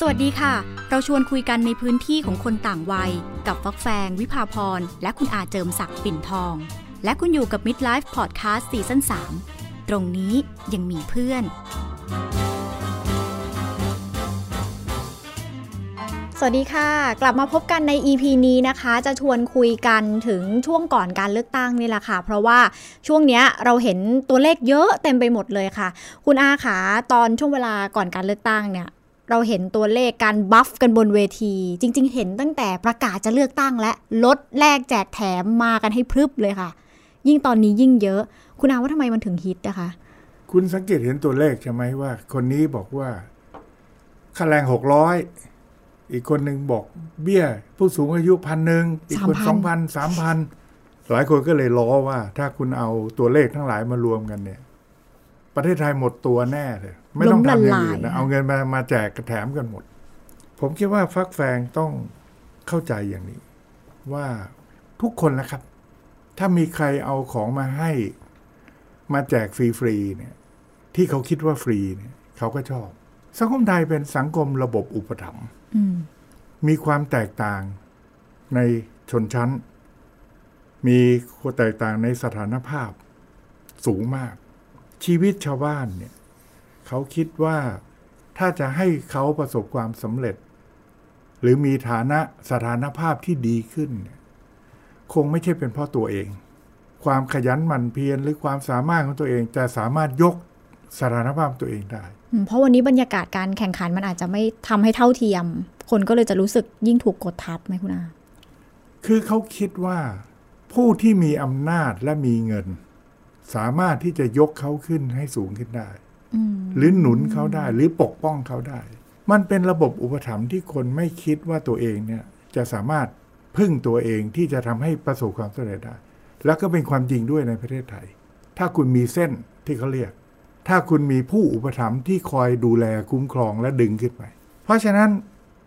สวัสดีค่ะ เราชวนคุยกันในพื้นที่ของคนต่างวัย กับฟักแฟง วิภาพร และคุณอาเจิมศักดิ์ปิ่นทอง และคุณอยู่กับ Midlife Podcast ซีซั่น3 ตรงนี้ยังมีเพื่อน สวัสดีค่ะ กลับมาพบกันใน EP นี้นะคะ จะชวนคุยกันถึงช่วงก่อนการเลือกตั้งนี่แหละค่ะ เพราะว่าช่วงเนี้ยเราเห็นตัวเลขเยอะเต็มไปหมดเลยค่ะ คุณอาขาตอนช่วงเวลาก่อนการเลือกตั้งเนี่ย เราเห็นตัวเลขการบัฟกันบนเวที จริง ๆ เห็นตั้งแต่ประกาศจะเลือกตั้งและลดแลกแจกแถมมากันให้พรึบเลยค่ะ ยิ่งตอนนี้ยิ่งเยอะ คุณอาว่าทำไมมันถึงฮิตนะคะ คุณสังเกตเห็นตัวเลขใช่ไหมว่า คนนี้บอกว่าค่าแรงหกร้อยอีกคนหนึ่งบอกเบี้ย ผู้สูงอายุพันหนึ่งอีกคนสองพันสามพันหลายคนก็เลยล้อว่า ถ้าคุณเอาตัวเลขทั้งหลายมารวมกันเนี่ย ประเทศไทยหมดตัวแน่เลยไม่ต้องทำอย่างอื่นล้มละลายนะเอาเงินมามาแจกกระแถมกันหมด ผมคิดว่าฟักแฟงต้องเข้าใจอย่างนี้ ว่าทุกคนนะครับ ถ้ามีใครเอาของมาให้ มาแจกฟรีๆเนี่ย ที่เขาคิดว่าฟรีเนี่ย เขาก็ชอบ สังคมไทยเป็นสังคมระบบอุปถัมภ์อืมมีความแตกต่างในชนชั้น มีความแตกต่างในสถานภาพสูงมาก ชีวิตชาวบ้านเนี่ยเขาคิดว่าถ้าจะให้เขาประสบความสำเร็จ หรือมีฐานะสถานภาพที่ดีขึ้นเนี่ยคงไม่ใช่เป็นเพราะตัวเอง ความขยันหมั่นเพียรหรือความสามารถของตัวเองจะสามารถยกสถานภาพตัวเองได้อืมเพราะวันนี้บรรยากาศการแข่งขันมันอาจจะไม่ทำให้เท่าเทียม คนก็เลยจะรู้สึกยิ่งถูกกดทับไหมคุณอาคือเขาคิดว่าผู้ที่มีอำนาจและมีเงิน สามารถที่จะยกเขาขึ้นให้สูงขึ้นได้อืมหรือหนุนเขาได้หรือปกป้องเขาได้ มันเป็นระบบอุปถัมภ์ที่คนไม่คิดว่าตัวเองเนี่ยจะสามารถพึ่งตัวเองที่จะทำให้ประสบความสำเร็จได้ แล้วก็เป็นความจริงด้วยในประเทศไทย ถ้าคุณมีเส้นที่เขาเรียก ถ้าคุณมีผู้อุปถัมภ์ที่คอยดูแลคุ้มครองและดึงขึ้นไป เพราะฉะนั้น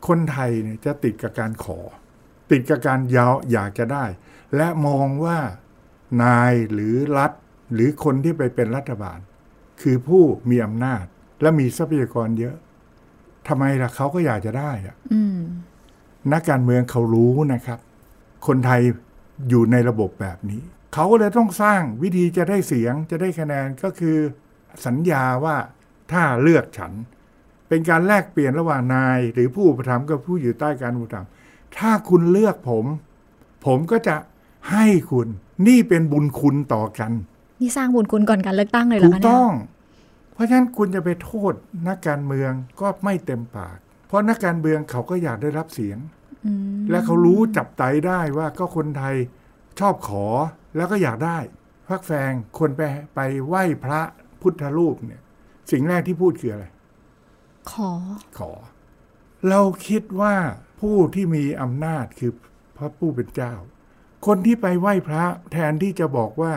คนไทยเนี่ยจะติดกับการขอ ติดกับการยาวอยากจะได้ และมองว่านายหรือรัฐ หรือคนที่ไปเป็นรัฐบาล คือผู้มีอำนาจและมีทรัพยากรเยอะทำไมล่ะเขาก็อยากจะได้อะอืมนักการเมืองเขารู้นะครับ คนไทยอยู่ในระบบแบบนี้ เขาก็เลยต้องสร้างวิธีจะได้เสียงจะได้คะแนนก็คือสัญญาว่าถ้าเลือกฉัน เป็นการแลกเปลี่ยนระหว่างนาย หรือผู้อุปถัมภ์กับผู้อยู่ใต้การอุปถัมภ์ถ้าคุณเลือกผม ผมก็จะให้คุณนี่เป็นบุญคุณต่อกัน นี่สร้างบุญคุณก่อนการเลือกตั้งเลยเหรอถูกคะเนี่ยต้อง เพราะฉะนั้นคุณจะไปโทษนักการเมืองก็ไม่เต็มปาก เพราะนักการเมืองเขาก็อยากได้รับเสียงอืมและเขารู้จับไตได้ว่าก็คนไทยชอบขอแล้วก็อยากได้พักแฟงคนไปไปไหว้พระพุทธรูปเนี่ย สิ่งแรกที่พูดคืออะไร ขอ ขอ เราคิดว่าผู้ที่มีอำนาจคือพระผู้เป็นเจ้า คนที่ไปไหว้พระแทนที่จะบอกว่า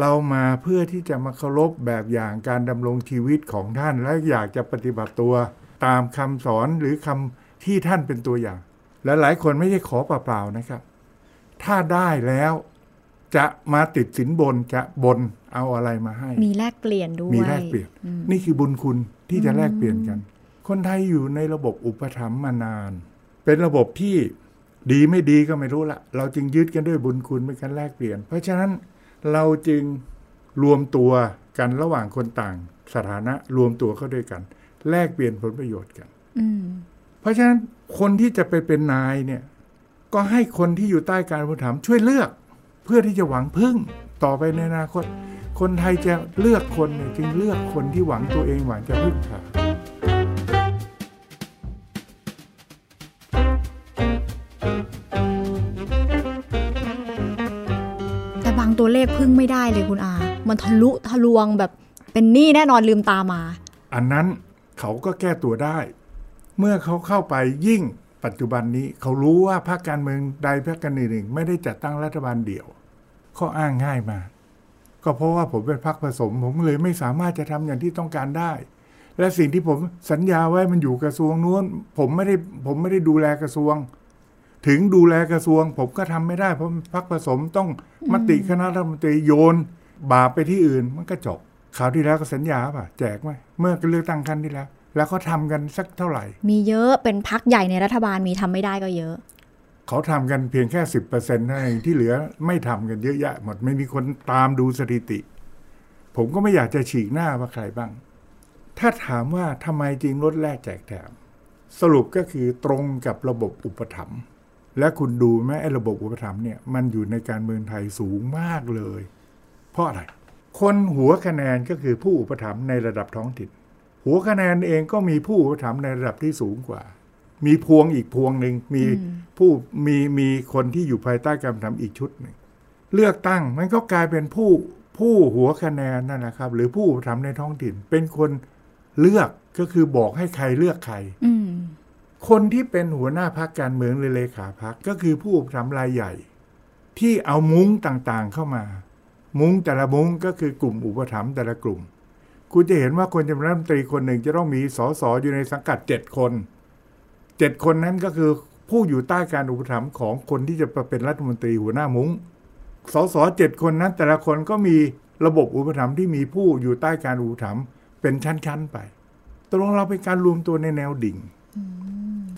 เรามาเพื่อที่จะมาเคารพแบบอย่างการดำรงชีวิตของท่าน และอยากจะปฏิบัติตัวตามคำสอนหรือคำที่ท่านเป็นตัวอย่าง และหลายคนไม่ได้ขอเปล่าๆนะครับ ถ้าได้แล้วจะมาติดสินบนจะบนเอาอะไรมาให้ มีแลกเปลี่ยนด้วยมีแลกเปลี่ยนอืมนี่คือบุญคุณที่จะแลกเปลี่ยนกัน คนไทยอยู่ในระบบอุปถัมภ์มานาน เป็นระบบที่ดีไม่ดีก็ไม่รู้ละเราจึงยึดกันด้วยบุญคุณเป็นการแลกเปลี่ยน เพราะฉะนั้น เราจึงรวมตัวกันระหว่างคนต่างสถานะรวมตัวเข้าด้วยกัน แลกเปลี่ยนผลประโยชน์กันอืมเพราะฉะนั้นคนที่จะไปเป็นนายเนี่ย ก็ให้คนที่อยู่ใต้การอุปถัมภ์ช่วยเลือก เพื่อที่จะหวังพึ่งต่อไปในอนาคต คนไทยจะเลือกคนเนี่ยจึงเลือกคนที่หวังตัวเองหวังจะพึ่งพาางตัวเลขพึ่งไม่ได้เลยคุณอา มันทะลุทะลวงแบบเป็นหนี้แน่นอนลืมตามา อันนั้นเขาก็แก้ตัวได้ เมื่อเขาเข้าไปยิ่งปัจจุบันนี้เขารู้ว่าพรรคการเมืองใดพรรคการหนึ่งไม่ได้จัดตั้งรัฐบาลเดี่ยวข้ออ้างง่ายมากก็เพราะว่าผมเป็นพรรคผสม ผมเลยไม่สามารถจะทำอย่างที่ต้องการได้ และสิ่งที่ผมสัญญาไว้มันอยู่กระทรวงนู้น ผมไม่ได้ผมไม่ได้ดูแลกระทรวง ถึงดูแลกระทรวง ผมก็ทำไม่ได้ เพราะพรรคผสมต้องมติคณะรัฐมนตรีโยน บาปไปที่อื่นมันก็จบข่าวที่แล้วก็สัญญาป่ะ แจกไหมเมื่อเลือกตั้งครั้งที่แล้ว แล้วเขาทำกันสักเท่าไหร่ มีเยอะเป็นพักใหญ่ในรัฐบาลมีทำไม่ได้ก็เยอะ เขาทำกันเพียงแค่สิบเปอร์เซ็นต์เท่านั้นเองที่เหลือไม่ทำกันเยอะแยะหมดไม่มีคนตามดูสถิติ ผมก็ไม่อยากจะฉีกหน้าว่าใครบ้าง ถ้าถามว่าทำไมจริงลดแลกแจกแถมสรุปก็คือตรงกับระบบอุปถัมภ์ และคุณดูไหมไอ้ระบบอุปถัมภ์เนี่ยมันอยู่ในการเมืองไทยสูงมากเลย เพราะอะไร คนหัวคะแนนก็คือผู้อุปถัมภ์ในระดับท้องถิ่น หัวคะแนนเองก็มีผู้อุปถัมภ์ในระดับที่สูงกว่า มีพวงอีกพวงหนึ่งมีผู้มีมีคนที่อยู่ภายใต้การทำอีกชุดหนึ่งเลือกตั้งมันก็กลายเป็นผู้ผู้หัวคะแนนนั่นแหละครับ หรือผู้อุปถัมภ์ในท้องถิ่น เป็นคนเลือกก็คือบอกให้ใครเลือกใครอืม คนที่เป็นหัวหน้าพักการเมืองหรือเลขาพักก็คือผู้อุปถัมภ์รายใหญ่ ที่เอามุ้งต่างๆเข้ามา มุ้งแต่ละมุ้งก็คือกลุ่มอุปถัมภ์แต่ละกลุ่ม คุณจะเห็นว่าคนจะเป็นรัฐมนตรีคนหนึ่งจะต้องมีสสอยู่ในสังกัดเจ็ดคนเจ็ดคนนั้นก็คือผู้อยู่ใต้การอุปถัมภ์ของคนที่จะเป็นรัฐมนตรีหัวหน้ามุ้งสสเจ็ดคนนั้น แต่ละคนก็มีระบบอุปถัมภ์ที่มีผู้อยู่ใต้การอุปถัมภ์เป็นชั้นๆไปตกลงเราเป็นการรวมตัวในแนวดิ่ง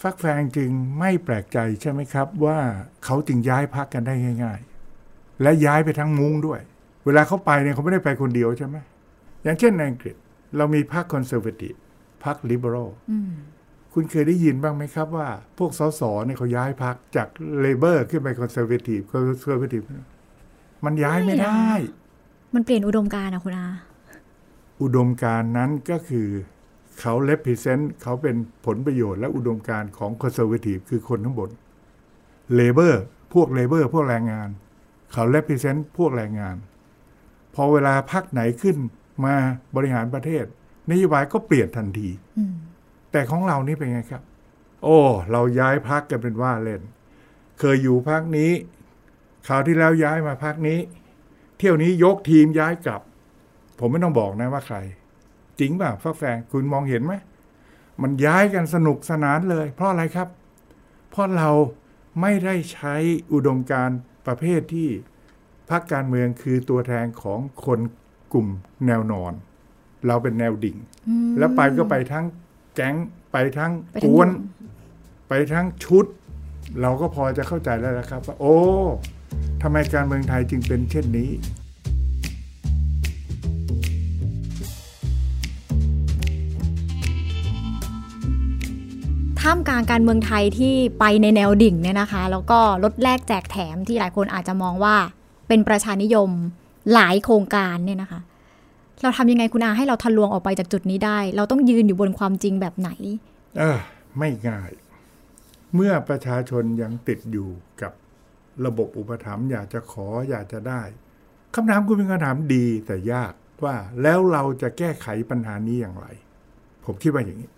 ฟักแฟงจึงไม่แปลกใจใช่ไหมครับ ว่าเขาจึงย้ายพรรคกันได้ง่าย ๆ และย้ายไปทั้งมุ้งด้วย เวลาเขาไปเนี่ยเขาไม่ได้ไปคนเดียวใช่ไหมอย่างเช่นในอังกฤษ เรามีพรรค Conservative พรรค Liberal อืมคุณเคยได้ยินบ้างไหมครับว่า พวกสสเนี่ยเขาย้ายพรรคจาก Labour ขึ้นไป Conservative Conservativeมันย้ายไม่ได้ มันเปลี่ยนอุดมการณ์อะคุณอาอุดมการณ์นั้นก็คือ เขาเล p ิเซนต์เขาเป็นผลประโยชน์และอุดมการณ์ของ Conservative คือคนชั้นบน Labour พวก Labour พวกแรงงาน เขา represent พวกแรงงาน พอเวลาพรรคไหนขึ้นมาบริหารประเทศ นโยบายก็เปลี่ยนทันทีอืมแต่ของเรานี่เป็นไงครับ โอ้ เราย้ายพรรคกันเป็นว่าเล่น เคยอยู่พักนี้คราวที่แล้วย้ายมาพักนี้ เที่ยวนี้ยกทีมย้ายกลับ ผมไม่ต้องบอกนะว่าใคร จริงป่ะฟักแฟงคุณมองเห็นไหมมันย้ายกันสนุกสนานเลย เพราะอะไรครับ เพราะเราไม่ได้ใช้อุดมการณ์ประเภทที่พักการเมืองคือตัวแทนของคนกลุ่มแนวนอน เราเป็นแนวดิ่งอืมแล้วไปก็ไปทั้งแก๊งไปทั้งไปทั้กงวนวงไปทั้งชุด เราก็พอจะเข้าใจแล้วนะครับว่าโอ้ทำไมการเมืองไทยจึงเป็นเช่นนี้ ท่ามกลางการเมืองไทยที่ไปในแนวดิ่งเนี่ยนะคะ แล้วก็ลดแลกแจกแถมที่หลายคนอาจจะมองว่าเป็นประชานิยมหลายโครงการเนี่ยนะคะ เราทำยังไงคุณอาให้เราทะลวงออกไปจากจุดนี้ได้ เราต้องยืนอยู่บนความจริงแบบไหน เออ ไม่ง่าย เมื่อประชาชนยังติดอยู่กับระบบอุปถัมภ์อยากจะขออยากจะได้คำถามคุณเป็นคำถามดีแต่ยากว่าแล้วเราจะแก้ไขปัญหานี้อย่างไร ผมคิดว่าอย่างนี้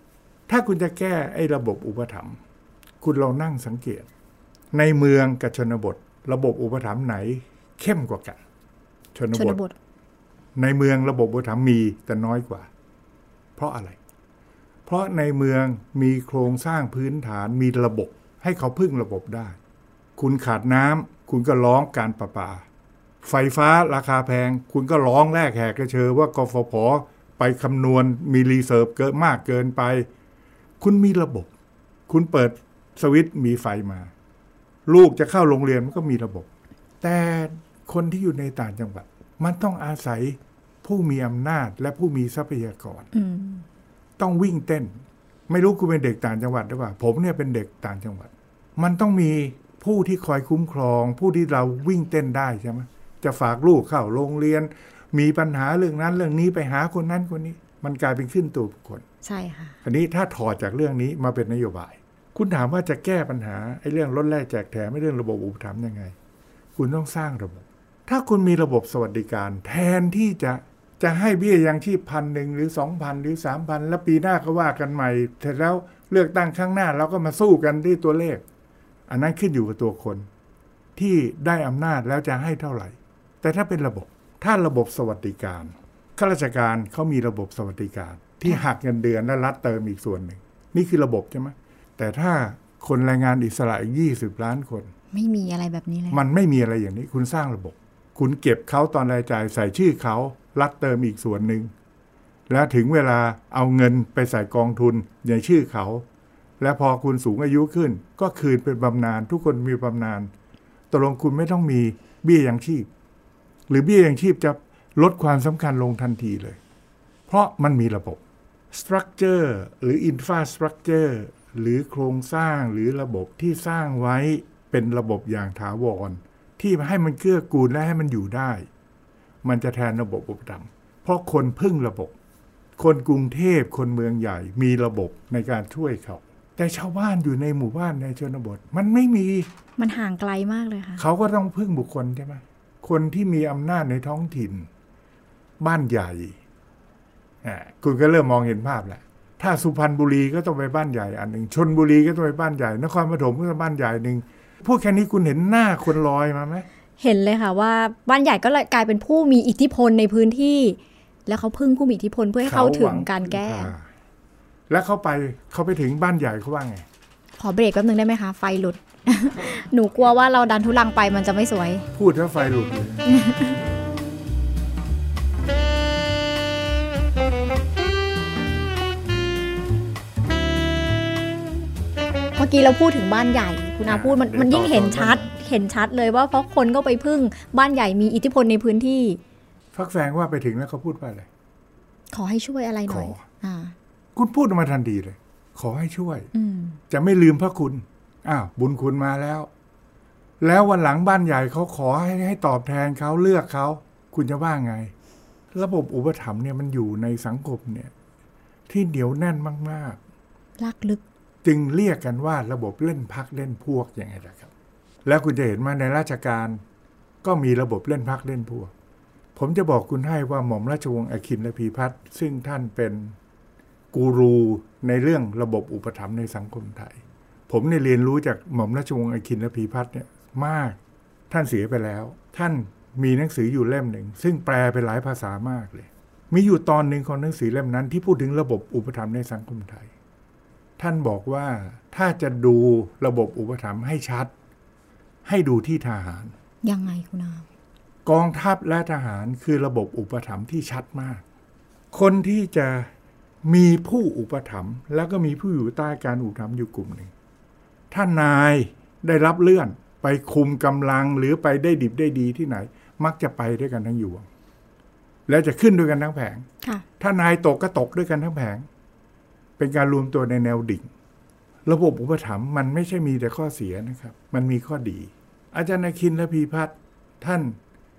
ถ้าคุณจะแก้ไอ้ระบบอุปถัมภ์คุณลองนั่งสังเกต ในเมืองกับชนบท ระบบอุปถัมภ์ไหน เข้มกว่ากัน ชนบท ชนบท ในเมืองระบบอุปถัมภ์มีแต่น้อยกว่า เพราะอะไร เพราะในเมืองมีโครงสร้างพื้นฐานมีระบบ ให้เขาพึ่งระบบได้ คุณขาดน้ำคุณก็ร้องการประปา ไฟฟ้าราคาแพง คุณก็ร้องแลกแหกกระเชอว่ากฟผไปคำนวณมี reserve เกินมากเกินไป คุณมีระบบ คุณเปิดสวิตช์มีไฟมา ลูกจะเข้าโรงเรียนมันก็มีระบบ แต่คนที่อยู่ในต่างจังหวัด มันต้องอาศัยผู้มีอำนาจและผู้มีทรัพยากรอืมต้องวิ่งเต้น ไม่รู้คุณเป็นเด็กต่างจังหวัดหรือเปล่า ผมเนี่ยเป็นเด็กต่างจังหวัด มันต้องมีผู้ที่คอยคุ้มครอง ผู้ที่เราวิ่งเต้นได้ใช่ไหมจะฝากลูกเข้าโรงเรียน มีปัญหาเรื่องนั้นเรื่องนี้ไปหาคนนั้นคนนี้ มันกลายเป็นขึ้นตัวบุคคล ใช่ค่ะอันนี้ถ้าถอดจากเรื่องนี้มาเป็นนโยบาย คุณถามว่าจะแก้ปัญหาไอ้เรื่องลดแลกแจกแถมไอ้เรื่องระบบอุปถัมภ์ยังไง คุณต้องสร้างระบบ ถ้าคุณมีระบบสวัสดิการ แทนที่จะจะให้เบี้ยยังชีพพันหนึ่งหรือสองพันหรือสามพันแล้วปีหน้าก็ว่ากันใหม่เสร็จแล้วเลือกตั้งข้างหน้าเราก็มาสู้กันที่ตัวเลข อันนั้นขึ้นอยู่กับตัวคน ที่ได้อำนาจแล้วจะให้เท่าไหร่ แต่ถ้าเป็นระบบถ้าระบบสวัสดิการ ข้าราชการเขามีระบบสวัสดิการ ที่หักเงินเดือนและรัฐเติมอีกส่วนหนึ่ง นี่คือระบบใช่ไหมแต่ถ้าคนแรงงานอิสระอีกยี่สิบล้านคน ไม่มีอะไรแบบนี้เลยมันไม่มีอะไรอย่างนี้คุณสร้างระบบ คุณเก็บเขาตอนรายจ่ายใส่ชื่อเขารัฐเติมอีกส่วนหนึ่งแล้วถึงเวลาเอาเงินไปใส่กองทุนในชื่อเขา และพอคุณสูงอายุขึ้น ก็คืนเป็นบำนาญทุกคนมีบำนาญตกลงคุณไม่ต้องมีเบี้ยยังชีพ หรือเบี้ยยังชีพจะ ลดความสำคัญลงทันทีเลย เพราะมันมีระบบ structure หรือ infrastructure หรือโครงสร้างหรือระบบที่สร้างไว้เป็นระบบอย่างถาวร ที่ให้มันเกื้อกูลและให้มันอยู่ได้ มันจะแทนระบบอุปถัมภ์เพราะคนพึ่งระบบ คนกรุงเทพคนเมืองใหญ่มีระบบในการช่วยเขา แต่ชาวบ้านอยู่ในหมู่บ้านในชนบท มันไม่มีมันห่างไกลมากเลยค่ะเขาก็ต้องพึ่งบุคคลใช่ไหมคนที่มีอำนาจในท้องถิ่น บ้านใหญ่อ่าคุณก็เริ่มมองเห็นภาพแหละ ถ้าสุพรรณบุรีก็ต้องไปบ้านใหญ่อันหนึ่งชนบุรีก็ต้องไปบ้านใหญ่นครปฐมก็ต้องบ้านใหญ่หนึ่งพูดแค่นี้คุณเห็นหน้าคนลอยมาไหมเห็นเลยค่ะว่าบ้านใหญ่ก็เลยกลายเป็นผู้มีอิทธิพลในพื้นที่ แล้วเขาพึ่งผู้มีอิทธิพลเพื่อให้เข้าถึงการแก้อ่าแล้วเขาไปเขาไปถึงบ้านใหญ่เขาว่าไงขอเบรกแป๊บนึงได้ไหมคะไฟหลุด หนูกลัวว่าเราดันทุลังไปมันจะไม่สวย พูดถ้าไฟหลุดเลย มื่อกี้เราพูดถึงบ้านใหญ่ คุณอาพูดมันมันยิ่งเห็นชัดเห็นชัดเลยว่าเพราะคนก็ไปพึ่งบ้านใหญ่มีอิทธิพลในพื้นที่ ฟักแฟงว่าไปถึงแล้วเขาพูดว่าอะไรขอให้ช่วยอะไรหน่อยขออ่าคุณพูดออกมาทันทีเลย ขอให้ช่วยอืมจะไม่ลืมพระคุณอ้าวบุญคุณมาแล้ว แล้ววันหลังบ้านใหญ่เขาขอให้ให้ตอบแทนเขาเลือกเขาคุณจะว่าไง ระบบอุปถัมภ์เนี่ยมันอยู่ในสังคมเนี่ย ที่เหนียวแน่นมากลักลึกๆ จึงเรียกกันว่าระบบเล่นพักเล่นพวกอย่างไงล่ะครับ แล้วคุณจะเห็นว่าในราชการก็มีระบบเล่นพักเล่นพวก ผมจะบอกคุณให้ว่าหม่อมราชวงศ์อคินและพีพัฒน์ซึ่งท่านเป็นกูรูในเรื่องระบบอุปถัมภ์ในสังคมไทย ผมเนี่ยเรียนรู้จากหม่อมราชวงศ์อคินและพีพัฒน์เนี่ยมาก ท่านเสียไปแล้ว ท่านมีหนังสืออยู่เล่มหนึ่ง ซึ่งแปลเป็นหลายภาษามากเลย มีอยู่ตอนหนึ่งของหนังสือเล่มนั้นที่พูดถึงระบบอุปถัมภ์ในสังคมไทย ท่านบอกว่าถ้าจะดูระบบอุปถัมภ์ให้ชัด ให้ดูที่ทหาร ยังไงคุณอากองทัพและทหารคือระบบอุปถัมภ์ที่ชัดมาก คนที่จะมีผู้อุปถัมภ์แล้วก็มีผู้อยู่ใต้การอุปถัมภ์อยู่กลุ่มหนึ่งถ้านายได้รับเลื่อนไปคุมกำลังหรือไปได้ดิบได้ดีที่ไหน มักจะไปด้วยกันทั้งยวงและจะขึ้นด้วยกันทั้งแผงค่ะถ้านายตกก็ตกด้วยกันทั้งแผง เป็นการรวมตัวในแนวดิ่ง ระบบอุปถัมภ์มันไม่ใช่มีแต่ข้อเสียนะครับ มันมีข้อดี อาจารย์นคินและพีพัฒน์ท่าน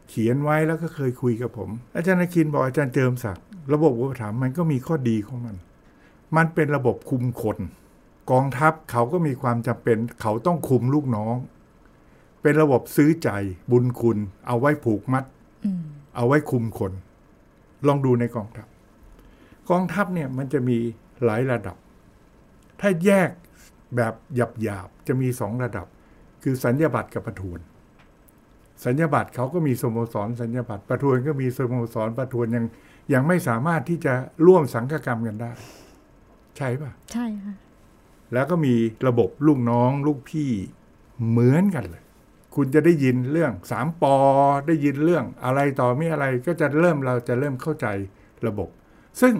เขียนไว้แล้วก็เคยคุยกับผม อาจารย์นคินบอกอาจารย์เจิมศักดิ์ระบบอุปถัมภ์มันก็มีข้อดีของมัน มันเป็นระบบคุมคน กองทัพเขาก็มีความจำเป็น เขาต้องคุมลูกน้อง เป็นระบบซื้อใจบุญคุณ เอาไว้ผูกมัดอืมเอาไว้คุมคน ลองดูในกองทัพ กองทัพเนี่ยมันจะมี หลายระดับ ถ้าแยกแบบหยาบๆจะมีสองระดับ คือสัญญาบัตรกับประทวนสัญญาบัตรเขาก็มีสโมสรสัญญาบัตรประทวนก็มีสโมสรประทวนยังยังไม่สามารถที่จะร่วมสังฆกรรมกันได้ ใช่ปะใช่ค่ะแล้วก็มีระบบลูกน้องลูกพี่เหมือนกันเลย คุณจะได้ยินเรื่องสามปอได้ยินเรื่องอะไรต่อไม่อะไรก็จะเริ่มเราจะเริ่มเข้าใจระบบ ซึ่ง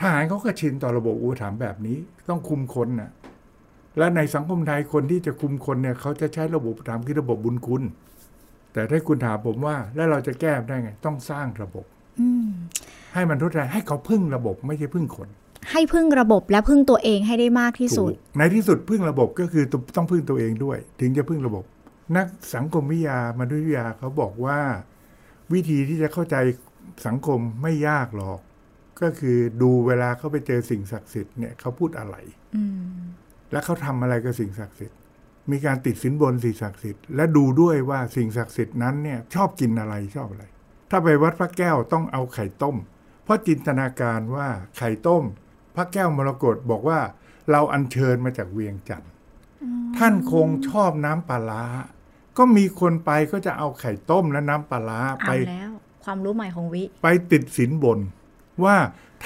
ทหารเขาก็ชินต่อระบบอุปถัมภ์แบบนี้ต้องคุมคนนะ่ะและในสังคมไทยคนที่จะคุมคนเนี่ยเขาจะใช้ระบบอุปถัมภ์คือระบบบุญคุณ แต่ถ้าคุณถามผมว่า แล้วเราจะแก้ได้ไง ต้องสร้างระบบอืมให้มันทดแทนให้เขาพึ่งระบบไม่ใช่พึ่งคน ให้พึ่งระบบและพึ่งตัวเองให้ได้มากที่สุดถูกในที่สุดพึ่งระบบก็คือต้องพึ่งตัวเองด้วย ถึงจะพึ่งระบบ นักสังคมวิทยามนุษยวิทยาเขาบอกว่า วิธีที่จะเข้าใจสังคมไม่ยากหรอก ก็คือดูเวลาเขาไปเจอสิ่งศักดิ์สิทธิ์เนี่ยเขาพูดอะไรอืมและเขาทำอะไรกับสิ่งศักดิ์สิทธิ์ มีการติดสินบนสิ่งศักดิ์สิทธิ์และดูด้วยว่าสิ่งศักดิ์สิทธิ์นั้นเนี่ย ชอบกินอะไรชอบอะไร ถ้าไปวัดพระแก้วต้องเอาไข่ต้ม เพราะจินตนาการว่าไข่ต้ม พระแก้วมรกตบอกว่า เราอัญเชิญมาจากเวียงจันทร์ท่านคงชอบน้ำปลาร้าก็มีคนไปก็จะเอาไข่ต้มและน้ำปลาร้าไปเอาแล้วความรู้ใหม่ของวิ ไปติดสินบน ว่า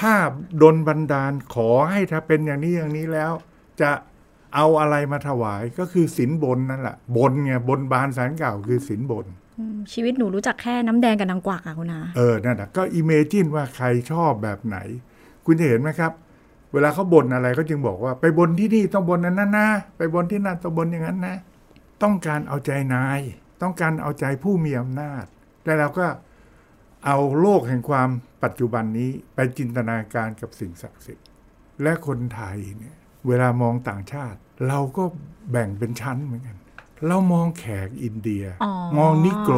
ถ้าดนบันดาลขอให้ถ้าเป็นอย่างนี้อย่างนี้แล้ว จะเอาอะไรมาถวายก็คือสินบนนั่นแหละบนไงบนบานสารเก่าคือสินบนอืมชีวิตหนูรู้จักแค่น้ำแดงกับนางกวักอะคุณอาเออนั่นแหะก็อิเมจินว่าใครชอบแบบไหน คุณจะเห็นไหมครับ เวลาเขาบ่นอะไรเขาจึงบอกว่า ไปบนที่นี่ต้องบนนั้นนะไปบนที่นั่นต้องบนอย่างนั้นนะ ต้องการเอาใจนาย ต้องการเอาใจผู้มีอำนาจแล้วเราก็เอาโลกแห่งความ ปัจจุบันนี้ไปจินตนาการกับสิ่งศักดิ์สิทธิ์ และคนไทยเนี่ยเวลามองต่างชาติ เราก็แบ่งเป็นชั้นเหมือนกัน เรามองแขกอินเดียอ๋อมองนิโกร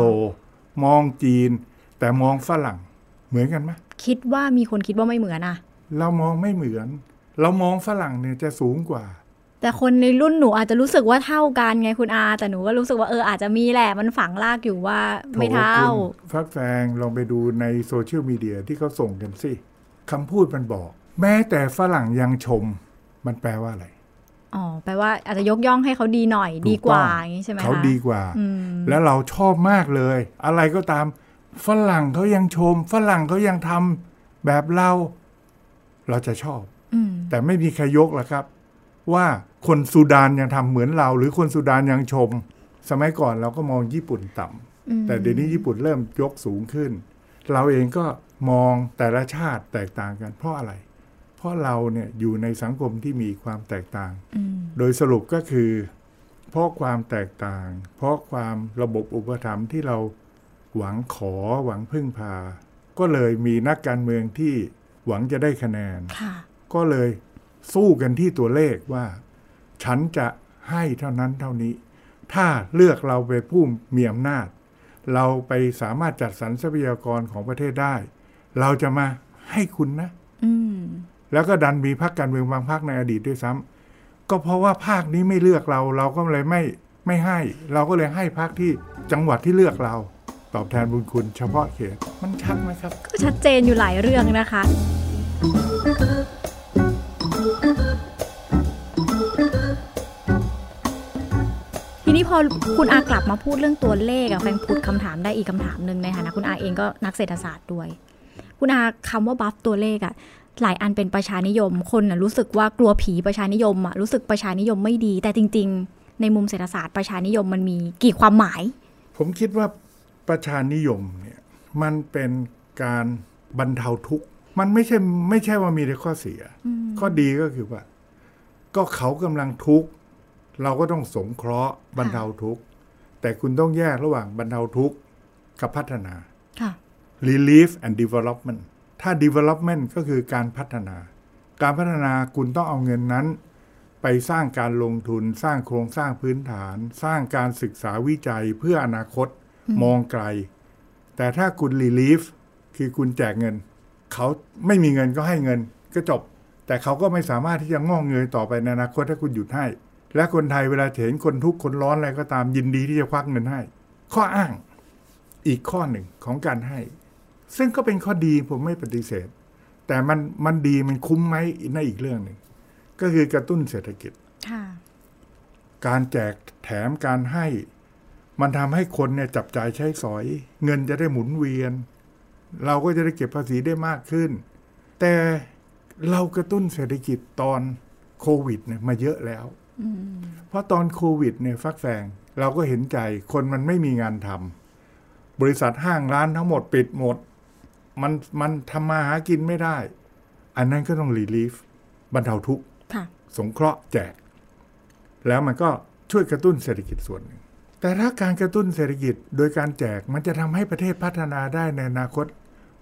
มองจีน แต่มองฝรั่งเหมือนกันไหมคิดว่ามีคนคิดว่าไม่เหมือนอะเรามองไม่เหมือน เรามองฝรั่งเนี่ยจะสูงกว่า แต่คนในรุ่นหนูอาจจะรู้สึกว่าเท่ากันไงคุณอา แต่หนูก็รู้สึกว่าเอออาจจะมีแหละ มันฝังลากอยู่ว่าไม่เท่าโถคุณฟักแฟงลองไปดูในโซเชียลมีเดียที่เขาส่งกันสิคำพูดมันบอก แม้แต่ฝรั่งยังชม มันแปลว่าอะไรอ๋อแปลว่าอาจจะยกย่องให้เขาดีหน่อยดีกว่าถูต้องอย่างนี้ใช่ไหมคะเขาดีกว่าอืมแล้วเราชอบมากเลย อะไรก็ตาม ฝรั่งเขายังชม ฝรั่งเขายังทำแบบเรา เราจะชอบอืมแต่ไม่มีใครยกหรอกครับ ว่าคนซูดานยังทำเหมือนเรา หรือคนซูดานยังชม สมัยก่อนเราก็มองญี่ปุ่นต่ำอืมแต่เดี๋ยวนี้ญี่ปุ่นเริ่มยกสูงขึ้น เราเองก็มองแต่ละชาติแตกต่างกัน เพราะอะไร เพราะเราเนี่ยอยู่ในสังคมที่มีความแตกต่างอืมโดยสรุปก็คือ เพราะความแตกต่าง เพราะความระบบอุปถัมภ์ที่เราหวังขอหวังพึ่งพา ก็เลยมีนักการเมืองที่หวังจะได้คะแนนค่ะก็เลย สู้กันที่ตัวเลขว่า ฉันจะให้เท่านั้นเท่านี้ ถ้าเลือกเราเป็นผู้มีอำนาจ เราไปสามารถจัดสรรทรัพยากรของประเทศได้ เราจะมาให้คุณนะอืมแล้วก็ดันมีพรรคการเมืองบางพรรคในอดีตด้วยซ้ำก็เพราะว่าภาคนี้ไม่เลือกเรา เราก็เลยไม่ไม่ให้ เราก็เลยให้พรรคที่จังหวัดที่เลือกเรา ตอบแทนบุญคุณเฉพาะเขตมันชัดไหมครับ ก็ชัดเจนอยู่หลายเรื่องนะคะ นี้พอคุณอากลับมาพูดเรื่องตัวเลขอะแฟงพูดคำถามได้อีกคำถามหนึ่งในฐานะคุณอาเองก็นักเศรษฐศาสตร์ด้วย คุณอาคำว่าบัฟตัวเลขอะหลายอันเป็นประชานิยม คนน่ะรู้สึกว่ากลัวผีประชานิยมอะรู้สึกประชานิยมไม่ดี แต่จริง ๆ ในมุมเศรษฐศาสตร์ประชานิยมมันมีกี่ความหมาย ผมคิดว่าประชานิยมเนี่ยมันเป็นการบรรเทาทุกข์มันไม่ใช่ไม่ใช่ว่ามีแต่ข้อเสีย ข้อดีก็คือว่า ก็เขากำลังทุกข์ เราก็ต้องสงเคราะห์บรรเทาทุกข์ แต่คุณต้องแยกระหว่างบรรเทาทุกข์กับพัฒนาค่ะ relief and development ถ้า development ก็คือการพัฒนา การพัฒนาคุณต้องเอาเงินนั้น ไปสร้างการลงทุนสร้างโครงสร้างพื้นฐาน สร้างการศึกษาวิจัยเพื่ออนาคตมองไกล แต่ถ้าคุณ relief คือคุณแจกเงิน เขาไม่มีเงินก็ให้เงินก็จบ แต่เขาก็ไม่สามารถที่จะงอกเงยต่อไปในอนาคตถ้าคุณหยุดให้ และคนไทยเวลาเห็นคนทุกข์คนร้อนอะไรก็ตามยินดีที่จะควักเงินให้ ข้ออ้างอีกข้อหนึ่งของการให้ ซึ่งก็เป็นข้อดีผมไม่ปฏิเสธ แต่มันมันดีมันคุ้มไหมในนอีกเรื่องหนึ่งก็คือกระตุ้นเศรษฐกิจค่ะการแจกแถมการให้ มันทำให้คนเนี่ยจับจ่ายใช้สอย เงินจะได้หมุนเวียน เราก็จะได้เก็บภาษีได้มากขึ้น แต่เรากระตุ้นเศรษฐกิจตอนโควิดเนี่ยมาเยอะแล้วอืม เพราะตอนโควิดเนี่ยฟักแฟงเราก็เห็นใจคนมันไม่มีงานทำบริษัทห้างร้านทั้งหมดปิดหมด มันมันทำมาหากินไม่ได้ อันนั้นก็ต้องรีลีฟบรรเทาทุกข์ค่ะสงเคราะห์แจก แล้วมันก็ช่วยกระตุ้นเศรษฐกิจส่วนหนึ่งแต่ถ้าการกระตุ้นเศรษฐกิจโดยการแจกมันจะทำให้ประเทศพัฒนาได้ในอนาคต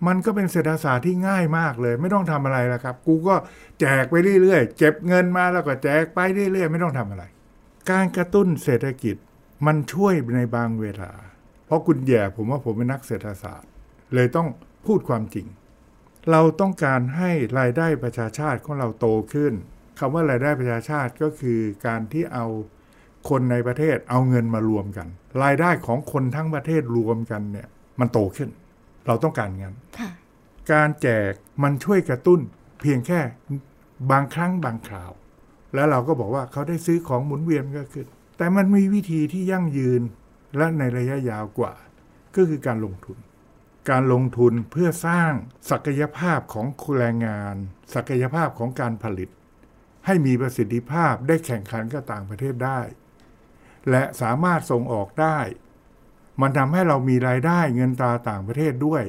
มันก็เป็นเศรษฐศาสตร์ที่ง่ายมากเลย ไม่ต้องทำอะไรแล้วครับ กูก็แจกไปเรื่อยๆเก็บเงินมาแล้วก็แจกไปเรื่อยๆไม่ต้องทำอะไร การกระตุ้นเศรษฐกิจมันช่วยในบางเวลา เพราะคุณแย่ผมว่าผมเป็นนักเศรษฐศาสตร์ เลยต้องพูดความจริง เราต้องการให้รายได้ประชาชาติของเราโตขึ้นคำว่ารายได้ประชาชาติก็คือการที่เอาคนในประเทศเอาเงินมารวมกัน รายได้ของคนทั้งประเทศรวมกันเนี่ยมันโตขึ้น เราต้องการงั้นค่ะการแจกมันช่วยกระตุ้นเพียงแค่บางครั้งบางคราว แล้วเราก็บอกว่าเขาได้ซื้อของหมุนเวียนก็ขึ้น แต่มันมีวิธีที่ยั่งยืนและในระยะยาวกว่า ก็คือการลงทุน การลงทุนเพื่อสร้างศักยภาพของแรงงาน ศักยภาพของการผลิต ให้มีประสิทธิภาพได้แข่งขันกับต่างประเทศได้ และสามารถส่งออกได้ มันทำให้เรามีรายได้เงินตราต่างประเทศด้วย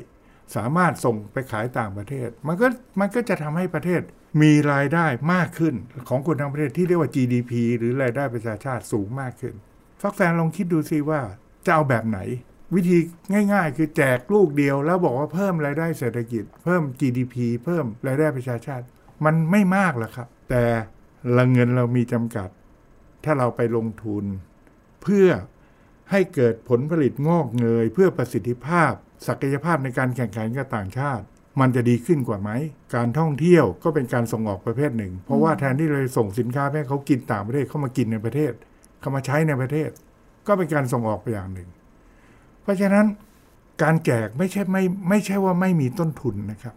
สามารถส่งไปขายต่างประเทศ มันก็มันก็จะทำให้ประเทศมีรายได้มากขึ้นของคนทั้งประเทศที่เรียกว่า GDP หรือรายได้ประชาชาติสูงมากขึ้นฟักแฟนลองคิดดูสิว่าจะเอาแบบไหน วิธีง่ายๆ คือแจกลูกเดียว แล้วบอกว่าเพิ่มรายได้เศรษฐกิจ เพิ่ม GDP เพิ่มรายได้ประชาชาติ มันไม่มากหรอกครับ แต่ละเงินเรามีจำกัด ถ้าเราไปลงทุน เพื่อ ให้เกิดผลผลิตงอกเงย เพื่อประสิทธิภาพ ศักยภาพในการแข่งขันกับต่างชาติ มันจะดีขึ้นกว่าไหม การท่องเที่ยวก็เป็นการส่งออกประเภทหนึ่ง เพราะว่าแทนที่เราจะส่งสินค้าให้เขากินต่างประเทศเข้ามากินในประเทศเข้ามาใช้ในประเทศ ก็เป็นการส่งออกไปอย่างหนึ่ง เพราะฉะนั้นการแจกไม่ใช่ไม่ไม่ใช่ว่าไม่มีต้นทุนนะครับ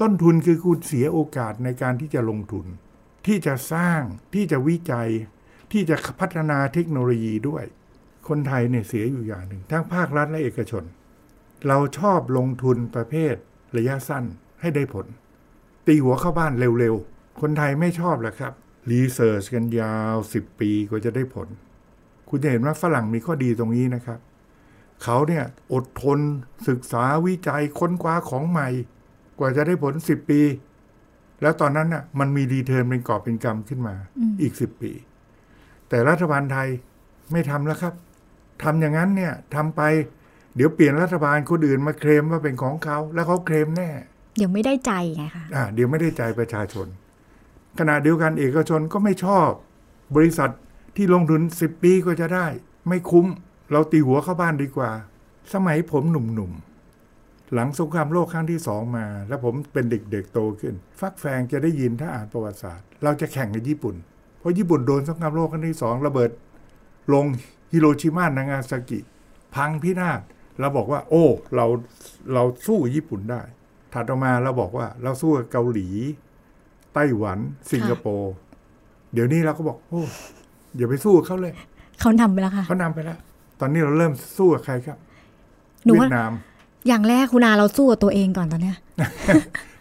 ต้นทุนคือคุณเสียโอกาสในการที่จะลงทุน ที่จะสร้างที่จะวิจัย ที่จะพัฒนาเทคโนโลยีด้วย คนไทยเนี่ยเสียอยู่อย่างหนึ่ง ทั้งภาครัฐและเอกชน เราชอบลงทุนประเภทระยะสั้นให้ได้ผล ตีหัวเข้าบ้านเร็วๆ คนไทยไม่ชอบแหละครับรีเสิร์ชกันยาว 10 ปีกว่าจะได้ผล คุณจะเห็นว่าฝรั่งมีข้อดีตรงนี้นะครับ เขาเนี่ยอดทนศึกษาวิจัยค้นคว้าของใหม่ กว่าจะได้ผล 10 ปี แล้วตอนนั้นน่ะมันมีรีเทิร์นเป็นกอบเป็นกำขึ้นมา อีก 10 ปี แต่รัฐบาลไทยไม่ทำแล้วครับ ทำอย่างนั้นเนี่ยทำไปเดี๋ยวเปลี่ยนรัฐบาลคนอื่นมาเคลมว่าเป็นของเขา แล้วเขาเคลมแน่ เดี๋ยวไม่ได้ใจไงคะอ่าเดี๋ยวไม่ได้ใจประชาชน ขณะเดียวกันเอกชนก็ไม่ชอบ บริษัทที่ลงทุนสิบปีก็จะได้ ไม่คุ้ม เราตีหัวเข้าบ้านดีกว่า สมัยผมหนุ่มๆ หลังสงครามโลกครั้งที่สองมา แล้วผมเป็นเด็กๆโตขึ้น ฟักแฟงจะได้ยินถ้าอ่านประวัติศาสตร์ เราจะแข่งกับญี่ปุ่น เพราะญี่ปุ่นโดนสงครามโลกครั้งที่สองระเบิดลง ฮิโรชิมานางาซากิ พังพินาศเราบอกว่า โอ้ เราเราสู้กับญี่ปุ่นได้ ถัดออกมาเราบอกว่า เราสู้กับเกาหลี ไต้หวัน สิงคโปร์เดี๋ยวนี้เราก็บอก โอ้อย่าไปสู้กับเขาเลยเขานำไปแล้วค่ะเขานำไปแล้ว ตอนนี้เราเริ่มสู้กับใครครับหนูเวีว่ายดนาม อย่างแรกคุณอาเราสู้กับตัวเองก่อนตอนเนี้ย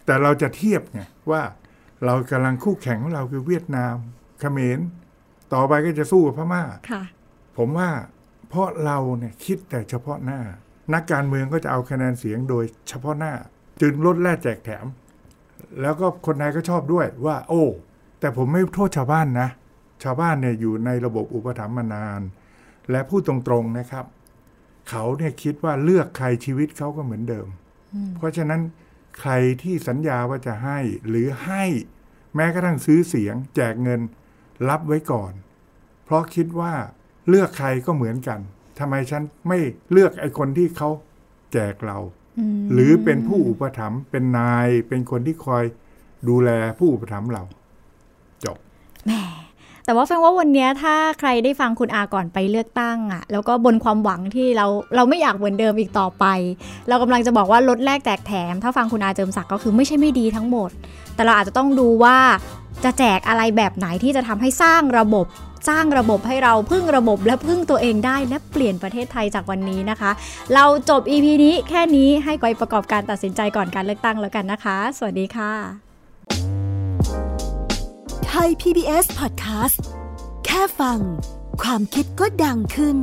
แต่เราจะเทียบไงว่าเรากำลังคู่แข่งของเราคือเวียดนามเขมรต่อไปก็จะสู้กับพม่าค่ะ ผมว่าเพราะเราเนี่ยคิดแต่เฉพาะหน้า นักการเมืองก็จะเอาคะแนนเสียงโดยเฉพาะหน้า จึงลดแล่แจกแถม แล้วก็คนไทยก็ชอบด้วยว่า โอ้ แต่ผมไม่โทษชาวบ้านนะ ชาวบ้านเนี่ยอยู่ในระบบอุปถัมภ์มานาน และพูดตรงๆนะครับ เขาเนี่ยคิดว่าเลือกใครชีวิตเขาก็เหมือนเดิม เพราะฉะนั้นใครที่สัญญาว่าจะให้หรือให้แม้กระทั่งซื้อเสียง แจกเงินรับไว้ก่อน เพราะคิดว่า เลือกใครก็เหมือนกันทำไมฉันไม่เลือกไอ้คนที่เขาแจกเรา หรือเป็นผู้อุปถัมภ์เป็นนายเป็นคนที่คอยดูแลผู้อุปถัมภ์เรา จบแหมแต่ว่าแฟนว่าวันเนี้ยถ้าใครได้ฟังคุณอาก่อนไปเลือกตั้งอะแล้วก็บนความหวังที่เราเราไม่อยากเหมือนเดิมอีกต่อไป เรากำลังจะบอกว่าลดแลกแจกแถม ถ้าฟังคุณอาเจิมศักดิ์ก็คือไม่ใช่ไม่ดีทั้งหมด แต่เราอาจจะต้องดูว่าจะแจกอะไรแบบไหนที่จะทำให้สร้างระบบ สร้างระบบให้เราพึ่งระบบและพึ่งตัวเองได้ และเปลี่ยนประเทศไทยจากวันนี้นะคะ เราจบ EP นี้แค่นี้ให้ไกวประกอบการตัดสินใจก่อนการเลือกตั้งแล้วกันนะคะ สวัสดีค่ะไทย PBS Podcast แค่ฟัง ความคิดก็ดังขึ้น